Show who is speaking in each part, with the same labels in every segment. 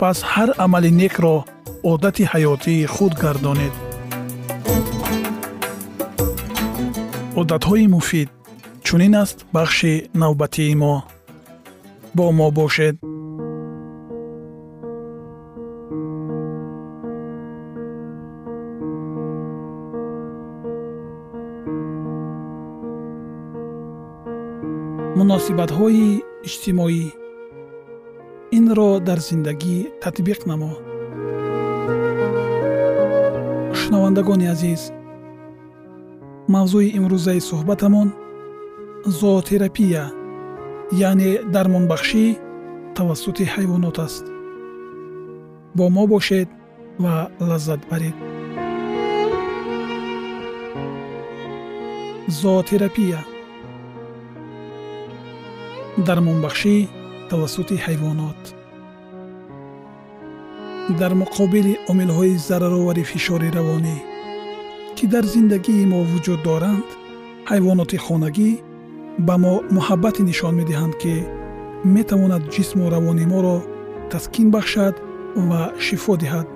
Speaker 1: пас ҳар амали некро одати ҳаётии худ гардонед. Одатҳои муфид чунин аст бахши навбатии мо? Бо мо бошед. Муносибатҳои иҷтимоӣ инро дар зиндагӣ татбиқ намо шунавандагони азиз мавзӯи имрӯзаи суҳбатамон зоотерапия яъне дармонбахшӣ тавассути ҳайвонот аст. Бо мо бошед ва лаззат баред. Зоотерапия. Дармонбахшӣ тавассути ҳайвонот. Дар муқобили омилҳои зараровари фишори равонӣ ки дар зиндагии мо вуҷуд доранд ҳайвоноти хонагӣ ба мо муҳаббате нишон медиҳанд ки метавонад ҷисму равони моро таскин бахшад ва шифо диҳад.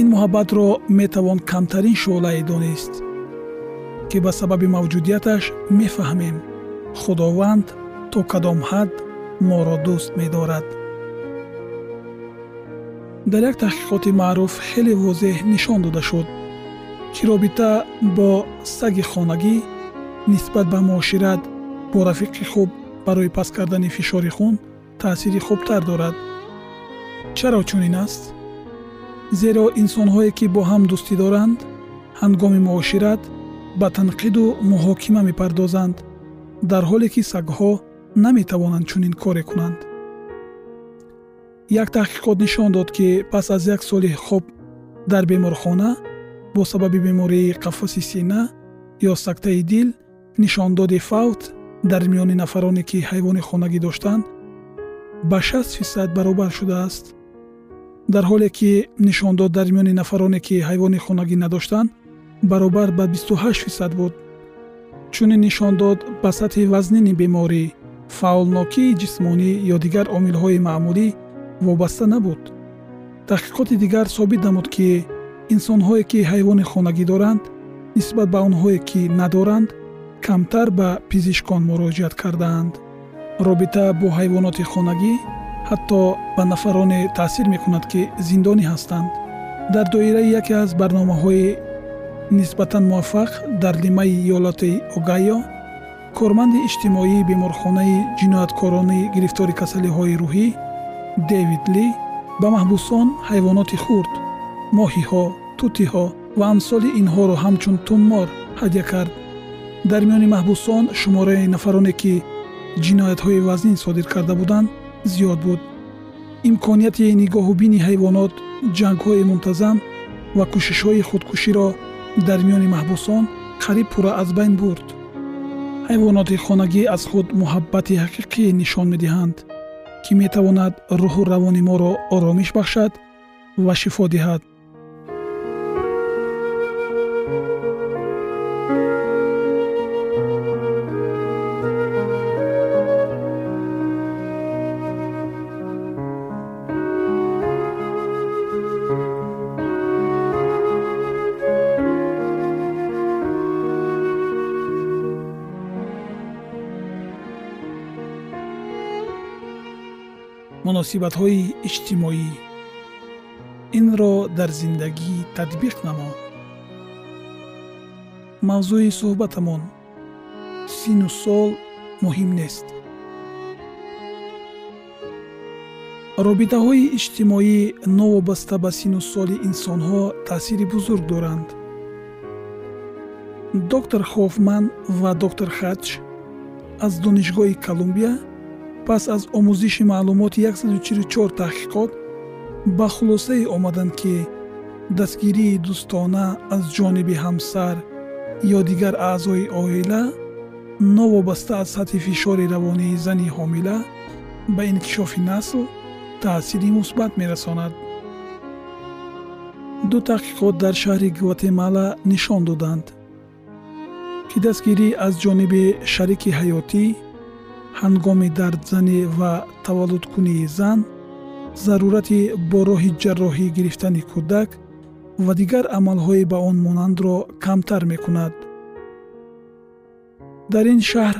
Speaker 1: Ин муҳаббатро метавон камтарин шӯълае донист ки ба сабаби мавҷудияташ мефаҳмем. Худованд то кадом ҳад моро дӯст медорад. Дар як таҳқиқоти маъруф хеле возеҳ нишон дода шуд ки робита бо саги хонагӣ нисбат ба муошират бо рафиқи хуб барои паст кардани фишори хун таъсири хубтар дорад. Чаро чунин аст? Зеро инсонҳое ки бо ҳам дӯстӣ доранд ҳангоми муошират ба танқиду муҳокима мепардозанд дар ҳоле ки сагҳо наметавонанд чунин коре кунанд. Як таҳқиқот нишон дод ки пас аз як соли хоб дар беморхона бо сабаби бемории қафаси сина ё сактаи дил нишондоди фавт дар миёни нафароне ки ҳайвони хонагӣ доштанд ба 6 фисад баробар шудааст. Дар ҳоле ки нишондод дар миёни нафароне ки ҳайвони хонагӣ надоштанд баробар ба 28 фисад буд. Чунин нишон дод ба сатҳи вазнини беморӣ фаъолнокии ҷисмонӣ ё дигар омилҳои маъмулӣ вобаста набуд. Таҳқиқоти дигар собит намуд ки инсонҳое ки ҳайвони хонагӣ доранд нисбат ба онҳое ки надоранд камтар ба пизишкон муроҷиат кардаанд. Робита бо ҳайвоноти хонагӣ ҳатто ба нафароне таъсир мекунад ки зиндонӣ ҳастанд. Дар доираи яке аз барномаҳои нисбатан муваффақ дар лимаи иёлоти огайо корманди иҷтимоии беморхонаи ҷинояткорони гирифтори касалиҳои рӯҳӣ дэвид ли ба маҳбусон ҳайвоноти хурд моҳиҳо тутиҳо ва амсоли инҳоро ҳамчун туммор ҳадя кард. Дар миёни маҳбусон шумораи нафароне ки ҷиноятҳои вазнин содир карда буданд зиёд буд. Имконияти нигоҳубини ҳайвонот ҷангҳои мунтазам ва кӯшишҳои худкуширо дар миёни маҳбусон қариб пурра аз байн бурд ҳайвоноти хонагӣ аз худ муҳаббати ҳақиқӣ нишон медиҳанд ки метавонад рӯҳу равони моро оромиш бахшад ва шифо диҳад муносибатҳои иҷтимоӣ. Инро дар зиндагӣ татбиқ намо. Мавзӯи суҳбатамон сину сол муҳим нест. Робитаҳои иҷтимоӣ новобаста ба сину соли инсонҳо таъсири бузург доранд. Доктор хофман ва доктор хадж аз донишгоҳи колумбия пас аз омӯзиши маълумоти 144 таҳқиқот ба хулосае омаданд ки дастгирии дӯстона аз ҷониби ҳамсар ё дигар аъзои оила новобаста аз сатҳи фишори равонии зани ҳомила ба инкишофи насл таъсири мусбат мерасонад ду таҳқиқот дар шаҳри гватемала нишон доданд ки дастгирӣ аз ҷониби шарики ҳаётӣ ҳангоми дардзанӣ ва таваллудкунии зан зарурати бо роҳи ҷарроҳӣ гирифтани кӯдак ва дигар амалҳои ба он монандро камтар мекунад. Дар ин шаҳр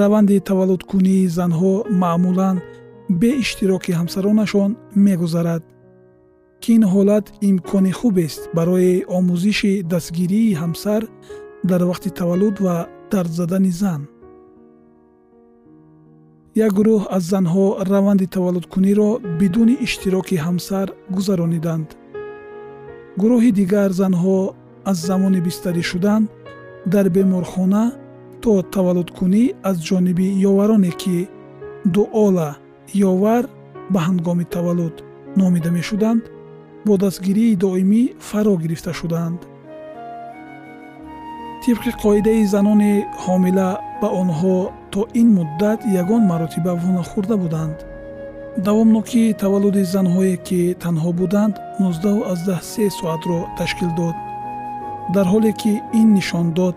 Speaker 1: раванди таваллудкунии занҳо маъмулан бе иштироки ҳамсаронашон мегузарад ки ин ҳолат имкони хубест барои омӯзиши дастгирии ҳамсар дар вақти таваллуд ва дардзадани зан як гурӯҳ аз занҳо раванди таваллудкуниро бидуни иштироки ҳамсар гузарониданд. Гурӯҳи дигар занҳо аз замони бистарӣ шудан дар беморхона то таваллудкунӣ аз ҷониби ёвароне ки дуола ёвар ба ҳангоми таваллуд номида мешуданд бо дастгирии доимӣ фаро гирифта шуданд. Тибқи қоидаи занони ҳомила ба онҳо то ин муддат ягон маротиба вонахӯрда буданд. Давомнокии таваллуди занҳое ки танҳо буданд 19 соатро ташкил дод. Дар ҳоле ки ин нишон дод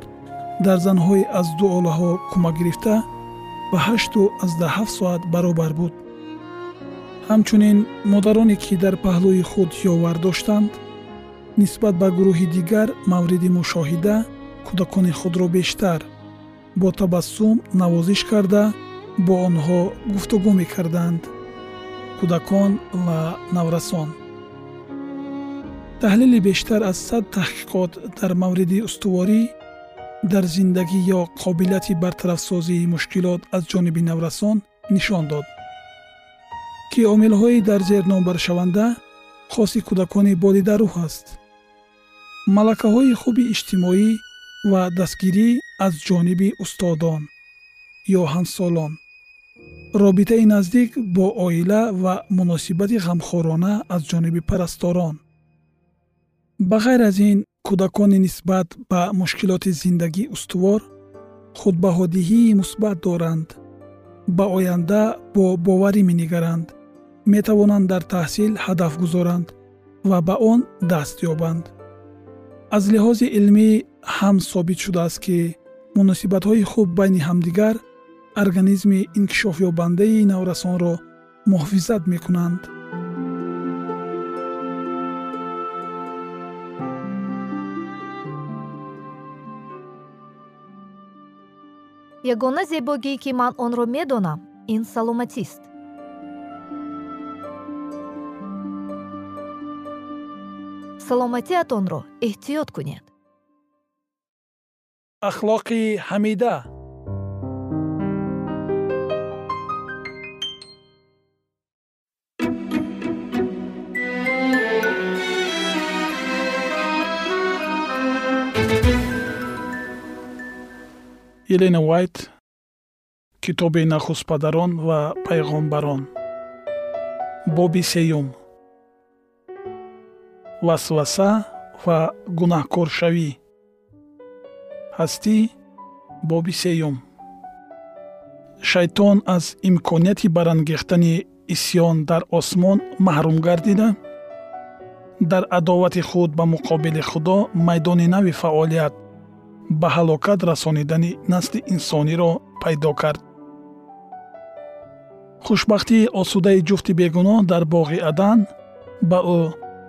Speaker 1: дар занҳои аз ду олаҳо кӯмак гирифта ба 87 соат баробар буд. Ҳамчунин модароне ки дар паҳлӯи худ ёвар доштанд нисбат ба гурӯҳи дигар мавриди мушоҳида кӯдакони худро бештар бо табассум навозиш карда бо онҳо гуфтугӯ мекарданд. Кӯдакон ва наврасон. Таҳлили бештар аз сад таҳқиқот дар мавриди устуворӣ дар зиндагӣ ё қобилияти бартарафсозии мушкилот аз ҷониби наврасон нишон дод. Ки омилҳои дар зер номбаршаванда хоси кӯдакони бодидаруҳ аст. Малакаҳои хуби иҷтимоӣ ва дастгирӣ аз ҷониби устодон ё ҳамсолон. робитаи наздик бо оила ва муносибати ғамхорона аз ҷониби парасторон. ба ғайр аз ин кӯдакони нисбат ба мушкилоти зиндагӣ устувор худбаҳодиҳии мусбат доранд. ба оянда бо боварӣ менигаранд метавонанд дар таҳсил ҳадаф гузоранд ва ба он даст ёбанд аз лиҳози илмӣ ҳам собит шудааст ки муносибатҳои хуб байни ҳамдигар организми инкишофёбандаи наврасонро муҳофизат мекунанд.
Speaker 2: Ягона зебогие ки ман онро медонам ин саломатист. Саломатиатонро эҳтиёт кунед.
Speaker 1: Ахлоқи ҳамида. Елена вайт китоби нахустпадарон ва пайғомбарон боби сеюм васваса ва гунаҳкоршавӣ ҳастӣ боби сеюм. Шайтон аз имконияти барангехтани исьён дар осмон маҳрум гардида. Дар адовати худ ба муқобили худо майдони нави фаъолият ба ҳалокат расонидани насли инсониро пайдо кард. Хушбахтии осудаи ҷуфти бегуноҳ дар боғи адан ба ӯ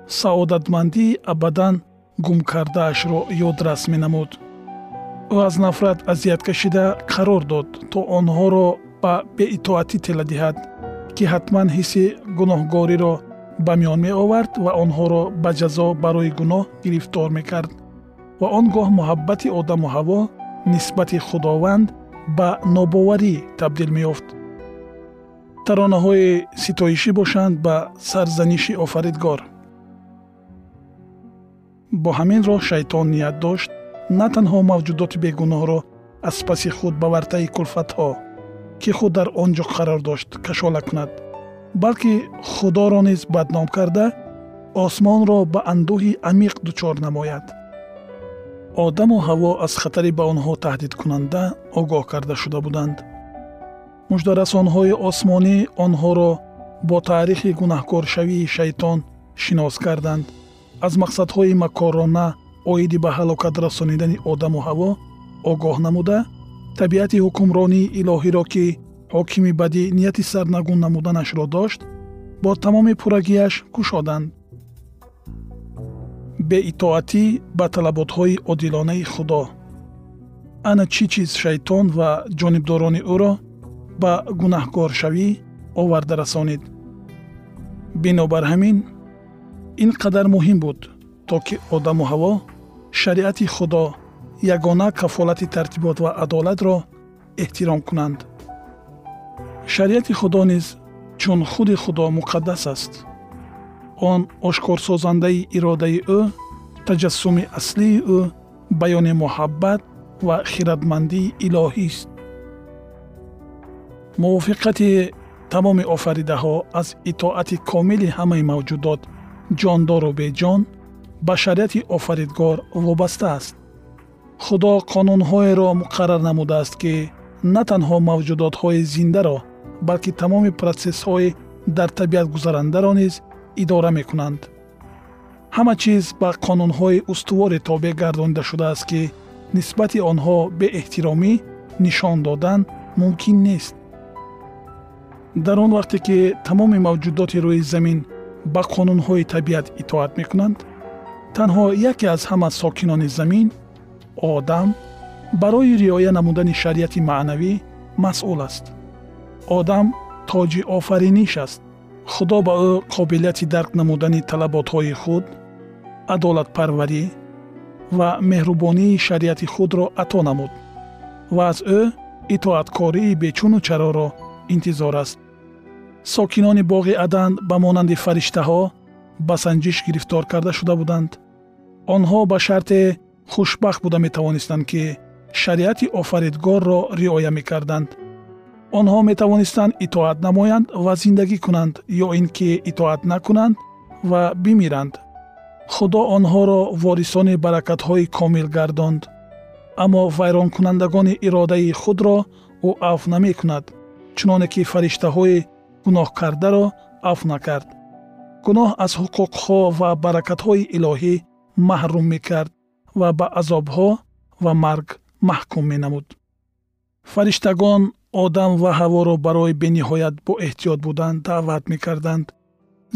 Speaker 1: саодатмандии абадан гум кардаашро ёдрас менамуд. Ӯ аз нафрат азият кашида қарор дод то онҳоро ба беитоатӣ тела диҳад ки ҳатман ҳисси гуноҳгориро ба миён меовард ва онҳоро ба ҷазо барои гуноҳ гирифтор мекард. Ва он гоҳ муҳаббати одаму ҳаво нисбати худованд ба нобоварӣ табдил меёфт. Таронаҳои ситоишӣ бошанд ба сарзаниши офаридгор бо ҳамин роҳ шайтон ният дошт на танҳо мавҷудоти бегуноҳро аз паси худ ба вартаи кулфатҳо ки худ дар он ҷо қарор дошт кашола кунад балки худоро низ бадном карда осмонро ба андӯҳи амиқ дучор намояд. Одаму ҳаво аз хатари ба онҳо таҳдидкунанда огоҳ карда шуда буданд. Муждарасонҳои осмонӣ онҳоро бо таърихи гунаҳкоршавии шайтон шинос карданд аз мақсадҳои макорона оиди ба ҳалокат расонидани одаму ҳаво огоҳ намуда табиати ҳукмронии илоҳиро ки ҳокими бадӣ нияти сарнагун намуданашро дошт бо тамоми пуррагияш кушоданд беитоатӣ ба талаботҳои одилонаи худо. Ана чӣ чиз шайтон ва ҷонибдорони ӯро ба гунаҳкоршавӣ оварда расонид? Бинобар ҳамин ин қадар муҳим буд то ки одаму ҳаво шариати худо ягона кафолати тартибот ва адолатро эҳтиром кунанд. Шариати худо низ чун худи худо муқаддас аст. Он ошкорсозандаи иродаи ӯ таҷассуми аслии ӯ баёни муҳаббат ва хиратмандии илоҳист мувофиқати тамоми офаридаҳо аз итоати комили ҳамаи мавҷудот ҷондору беҷон ба шариати офаридгор вобаста аст. Худо қонунҳоеро муқаррар намудааст ки на танҳо мавҷудотҳои зиндаро балки тамоми протсессҳои дар табиат гузарандаро низ идора мекунанд. Ҳама чиз ба қонунҳои устуворе тобеъ гардонида шудааст ки нисбати онҳо беэҳтиромӣ нишон додан мумкин нест. Дар он вақте ки тамоми мавҷудоти рӯи замин ба қонунҳои табиат итоат мекунанд. Танҳо яке аз ҳама сокинони замин одам барои риоя намудани шариати маънавӣ масъул аст. Одам тоҷи офариниш аст. Худо ба ӯ қобилияти дарк намудани талаботҳои худ адолатпарварӣ ва меҳрубонии шариати худро ато намуд ва аз ӯ итоаткории бечуну чароро интизор аст сокинони боғи адан ба монанди фариштаҳо ба санҷиш гирифтор карда шуда буданд. Онҳо ба шарте хушбахт буда метавонистанд ки шариати офаридгорро риоя мекарданд. Онҳо метавонистанд итоат намоянд ва зиндагӣ кунанд ё ин ки итоат накунанд ва бимиранд. Худо онҳоро ворисони баракатҳои комил гардонд. Аммо вайронкунандагони иродаи худро ӯ аф намекунад чуноне ки фариштаҳои гуноҳкардаро аф накард. Гуноҳ аз ҳуқуқҳо ва баракатҳои илоҳӣ маҳрум мекард ва ба азобҳо ва марг маҳкум менамуд. Фариштагон одам ва ҳаворо барои бениҳоят боэҳтиёт будан даъват мекарданд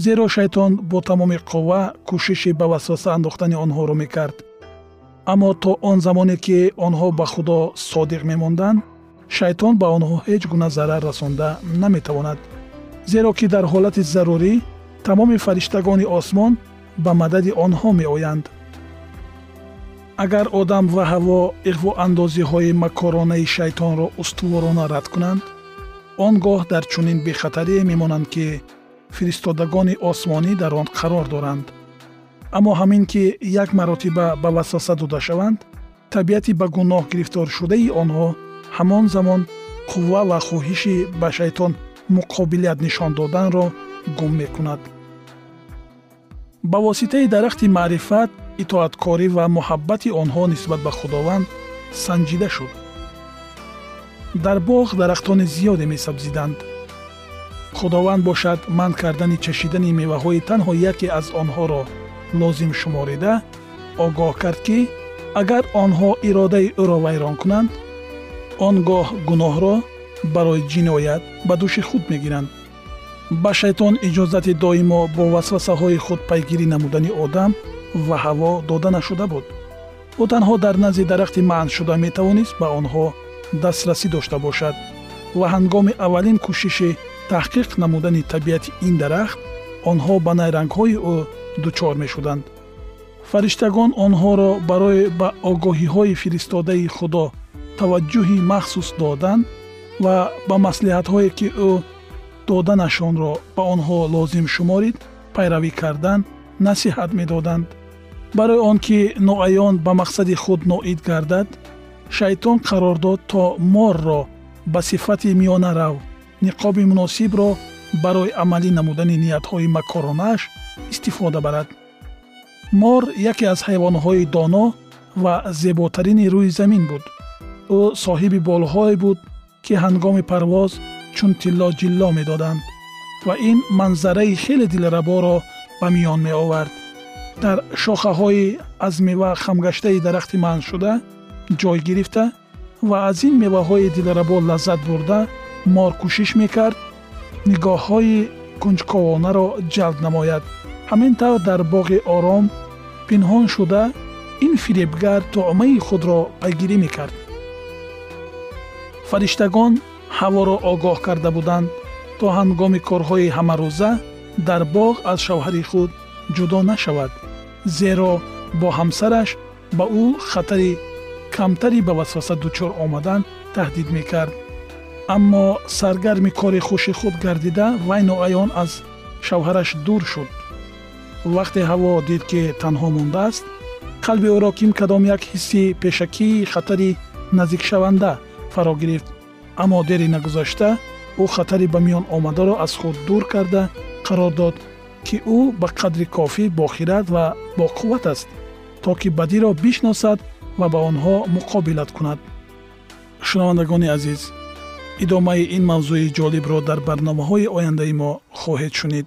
Speaker 1: зеро шайтон бо тамоми қувва кӯшиши ба васваса андохтани онҳоро мекард. Аммо то он замоне ки онҳо ба худо содиқ мемонданд шайтон ба онҳо ҳеҷ гуна зарар расонда наметавонад зеро ки дар ҳолати зарурӣ тамоми фариштагони осмон ба мадади онҳо меоянд. Агар одам ва ҳаво иғвоандозиҳои макоронаи шайтонро устуворона рад кунанд он гоҳ дар чунин бехатарие мемонанд ки фиристодагони осмонӣ дар он қарор доранд. Аммо ҳамин ки як маротиба ба васваса дода шаванд табиати ба гуноҳ гирифторшудаи онҳо ҳамон замон қувва ва хоҳиши ба шайтон муқобилият нишон доданро гум мекунад. Ба воситаи дарахти маърифат итоаткорӣ ва муҳаббати онҳо нисбат ба худованд санҷида шуд. Дар боғ дарахтони зиёде месабзиданд. Худованд бошад манъ кардани чашидани меваҳои танҳо яке аз онҳоро лозим шуморида огоҳ кард ки агар онҳо иродаи ӯро вайрон кунанд он гоҳ гуноҳро барои ҷиноят ба дӯши худ мегиранд. Ба шайтон иҷозати доимо бо васвасаҳои худ пайгирӣ намудани одам ва ҳаво дода нашуда буд. Ӯ танҳо дар назди дарахти манъ шуда метавонист ба онҳо дастрасӣ дошта бошад ва ҳангоми аввалин кӯшиши таҳқиқ намудани табиати ин дарахт онҳо ба найрангҳои ӯ дучор мешуданд. Фариштагон онҳоро барои ба огоҳиҳои фиристодаи худо таваҷҷӯҳи махсус додан ва ба маслиҳатҳое ки ӯ доданашонро ба онҳо лозим шуморид пайравӣ кардан насиҳат медоданд. Барои он ки ноаён ба мақсади худ ноид гардад шайтон қарор дод то морро ба сифати миёнарав ниқоби муносибро барои амалӣ намудани ниятҳои макоронааш истифода барад. Мор яке аз ҳайвонҳои доно ва зеботарини рӯи замин буд. Ӯ соҳиби болҳое буд ки ҳангоми парвоз чун тилло ҷилло медоданд ва ин манзараи хеле дилраборо ба миён меовард. Дар шохаҳои аз мева хамгаштаи дарахти манъ шуда ҷой гирифта ва аз ин меваҳои дилрабо лаззат бурда мор кӯшиш мекард нигоҳҳои кунҷковонаро ҷалб намояд. Ҳамин тавр дар боғи ором пинҳон шуда ин фиребгар тоъмаи худро пайгирӣ мекард фариштагон ҳаворо огоҳ карда буданд то ҳангоми корҳои ҳамарӯза дар боғ аз шавҳари худ ҷудо нашавад зеро бо ҳамсараш ба ӯ хатари камтари ба васваса дучор омадан таҳдид мекард. Аммо саргарми кори хуши худ гардида вай ноаён аз шавҳараш дур шуд. Вақте ҳаво дид ки танҳо мондааст қалби ӯро ким кадом як ҳисси пешакии хатари наздикшаванда фаро гирифт. Аммо дери нагузашта ӯ хатари ба миён омадаро аз худ дур карда қарор дод ки ӯ ба қадри кофӣ бохират ва боқувват аст то ки бадиро бишносад ва ба онҳо муқобилат кунад. Шунавандагони азиз идомаи ин мавзӯи ҷолибро дар барномаҳои ояндаи мо хоҳед шунид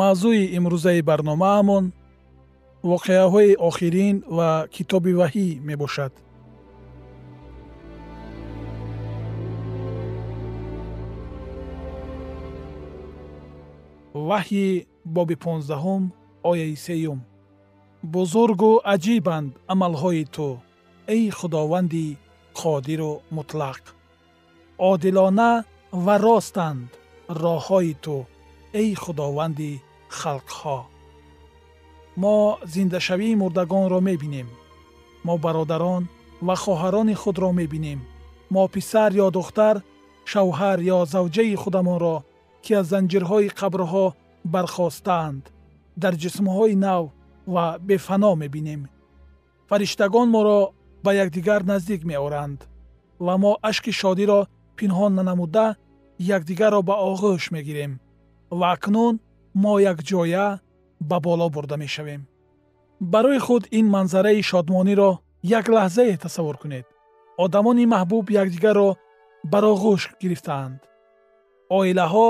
Speaker 1: мавзӯи имрӯзаи барномаамон воқеаҳои охирин ва китоби ваҳӣ мебошад ваҳйи боби понздаҳум ояи сеюм. Бузургу аҷибанд амалҳои ту эй худованди қодиру мутлақ. Одилона ва ростанд роҳҳои ту эй худованди халқҳо. Мо зиндашавии мурдагонро мебинем. Мо бародарон ва хоҳарони худро мебинем. Мо писар ё духтар шавҳар ё завҷаи худамонро ки аз занҷирҳои қабрҳо бархостаанд дар ҷисмҳои нав ва бефано мебинем. фариштагон моро ба якдигар наздик меоранд ва мо ашки шодиро пинҳон нанамуда якдигарро ба оғӯш мегирем ва акнун мо якҷоя ба боло бурда мешавем. барои худ ин манзараи шодмониро як лаҳзае тасаввур кунед. одамони маҳбуб якдигарро бар оғӯш гирифтаанд. оилаҳо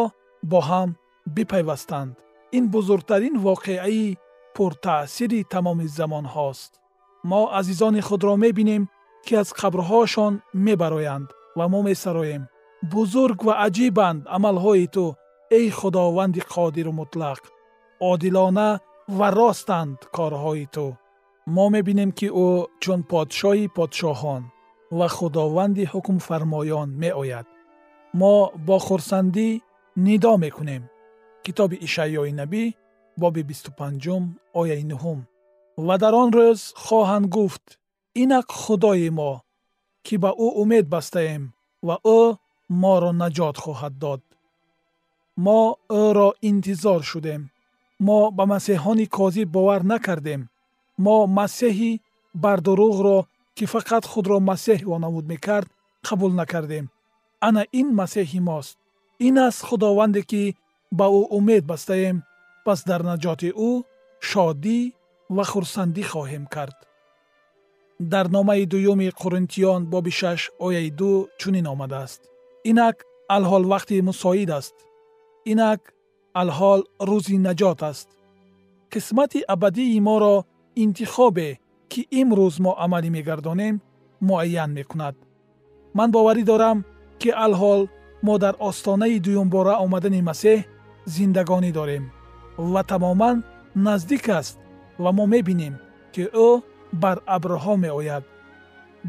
Speaker 1: бо ҳам бипайвастанд. Ин бузургтарин воқеаи пуртаъсири тамоми замонҳост мо азизони худро мебинем ки аз қабрҳоашон мебароянд ва мо месароем бузург ва аҷибанд амалҳои ту эй худованди қодиру мутлақ одилона ва ростанд корҳои ту. Мо мебинем ки ӯ чун подшоҳи подшоҳон ва худованди ҳукмфармоён меояд. Мо бо хурсандӣ нидо мекунем. Китоби ишаъёи набӣ боби 25 ояи 9 ва дар он рӯз хоҳанд гуфт инак худои мо ки ба ӯ умед бастаем ва ӯ моро наҷот хоҳад дод. Мо ӯро интизор шудем. Мо ба масеҳони козиб бовар накардем. Мо масеҳи бардуруғро ки фақат худро масеҳ вонамуд мекард қабул накардем. Ана ин масеҳи мост ин аст худованде ки ба ӯ умед бастаем пас дар наҷоти ӯ шодӣ ва хурсандӣ хоҳем кард. Дар номаи дуюми қуринтиён боби шаш ояи ду чунин омадааст. Инак алҳол вақти мусоид аст. Инак алҳол рӯзи наҷот аст. Қисмати абадии моро интихобе ки имрӯз мо амалӣ мегардонем муайян мекунад. Ман боварӣ дорам ки алҳол мо дар остонаи дуюмбора омадани масеҳ зиндагонӣ дорем ва тамоман наздик аст ва мо мебинем ки ӯ бар абрҳо меояд.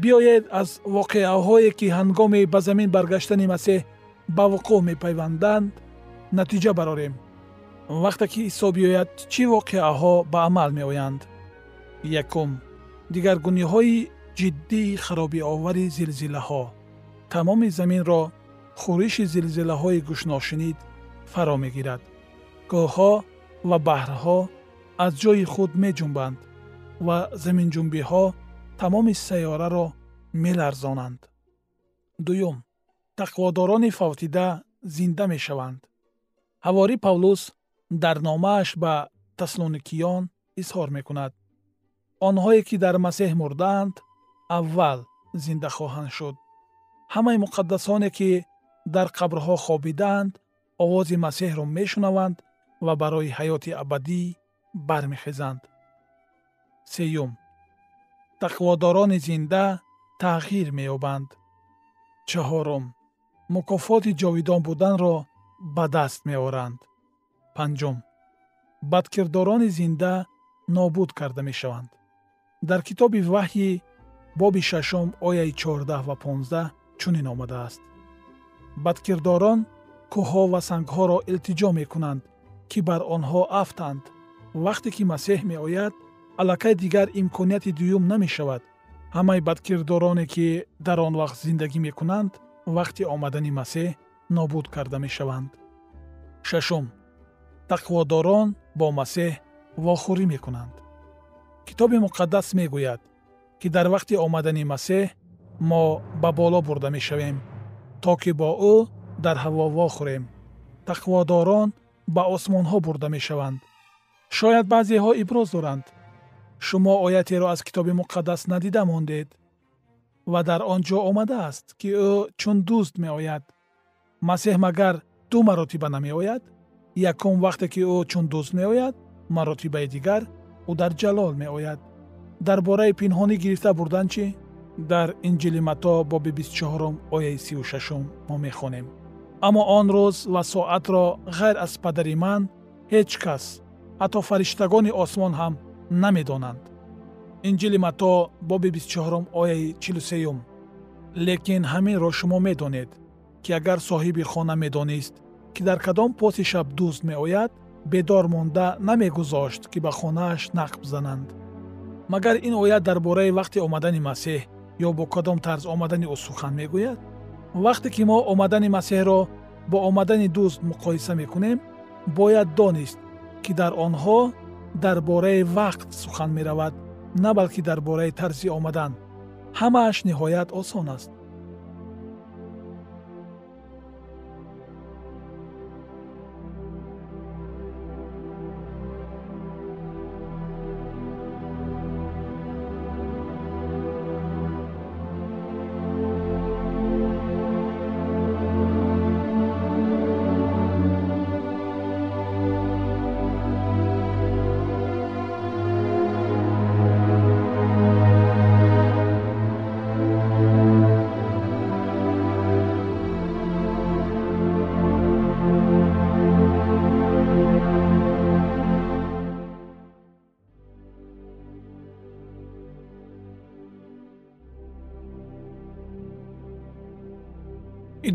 Speaker 1: Биёед аз воқеаҳое ки ҳангоми ба замин баргаштани масеҳ ба вуқӯъ мепайванданд натиҷа барорем. Вақте ки исо биёяд чӣ воқеаҳо ба амал меоянд? Якум. Дигаргуниҳои ҷиддии харобиовари зилзилаҳо. Тамоми заминро хӯриши зилзилаҳои гӯшношинид фаро мегирад. Кӯҳҳо ва баҳрҳо аз ҷои худ меҷунбанд ва заминҷунбиҳо тамоми сайёраро меларзонанд. Дуюм. Тақводорони фавтида зинда мешаванд. Ҳавори павлус дар номааш ба таслоникиён изҳор мекунад. Онҳое ки дар масеҳ мурдаанд аввал зинда хоҳанд шуд. Ҳамаи муқаддасоне ки дар қабрҳо хобидаанд овози масеҳро мешунаванд ва барои ҳаёти абадӣ бармехезанд. Сеюм. Тақводорони зинда тағйир меёбанд. Чаҳорум. Мукофоти ҷовидон буданро ба даст меоранд. Панҷум. Бадкирдорони зинда нобуд карда мешаванд. Дар китоби ваҳйи боби шашум ояи чордаҳ ва понздаҳ чунин омадааст бадкирдорон кӯҳҳо ва сангҳоро илтиҷо мекунанд ки бар онҳо афтанд. Вақте ки масеҳ меояд аллакай дигар имконияти дуюм намешавад. Ҳамаи бадкирдороне ки дар он вақт зиндагӣ мекунанд вақти омадани масеҳ нобуд карда мешаванд. Шашум. Тақводорон бо масеҳ вохӯрӣ мекунанд. Китоби муқаддас мегӯяд ки дар вақти омадани масеҳ мо ба боло бурда мешавем то ки бо ӯ дар ҳаво вохӯрем тақводорон ба осмонҳо бурда мешаванд. Шояд баъзеҳо иброз доранд. Шумо оятеро аз китоби муқаддас надида мондед. Ва дар он ҷо омадааст ки ӯ чун дӯст меояд. Масеҳ магар ду маротиба намеояд. Якум вақте ки ӯ чун дӯст меояд маротибаи дигар ӯ дар ҷалол меояд. Дар бораи пинҳонӣ гирифта бурдан чӣ дар инҷили матто боби 24 ояи 36 мо мехонем. Аммо он рӯз ва соатро ғайр аз падари ман ҳеҷ кас ҳатто фариштагони осмон ҳам намедонанд. Инҷили матто боби 24 ояи 43 лекин ҳаминро шумо медонед ки агар соҳиби хона медонист ки дар кадом поси шаб дӯст меояд бедор монда намегузошт ки ба хонааш нақб зананд. Магар ин оят дар бораи вақти омадани масеҳ ё бо кадом тарз омадани ӯ сухан мегӯяд? Вақте ки мо омадани масеҳро бо омадани дӯст муқоиса мекунем бояд донист ки дар онҳо дар бораи вақт сухан меравад на балки дар бораи тарзи омадан. Ҳамааш ниҳоят осон аст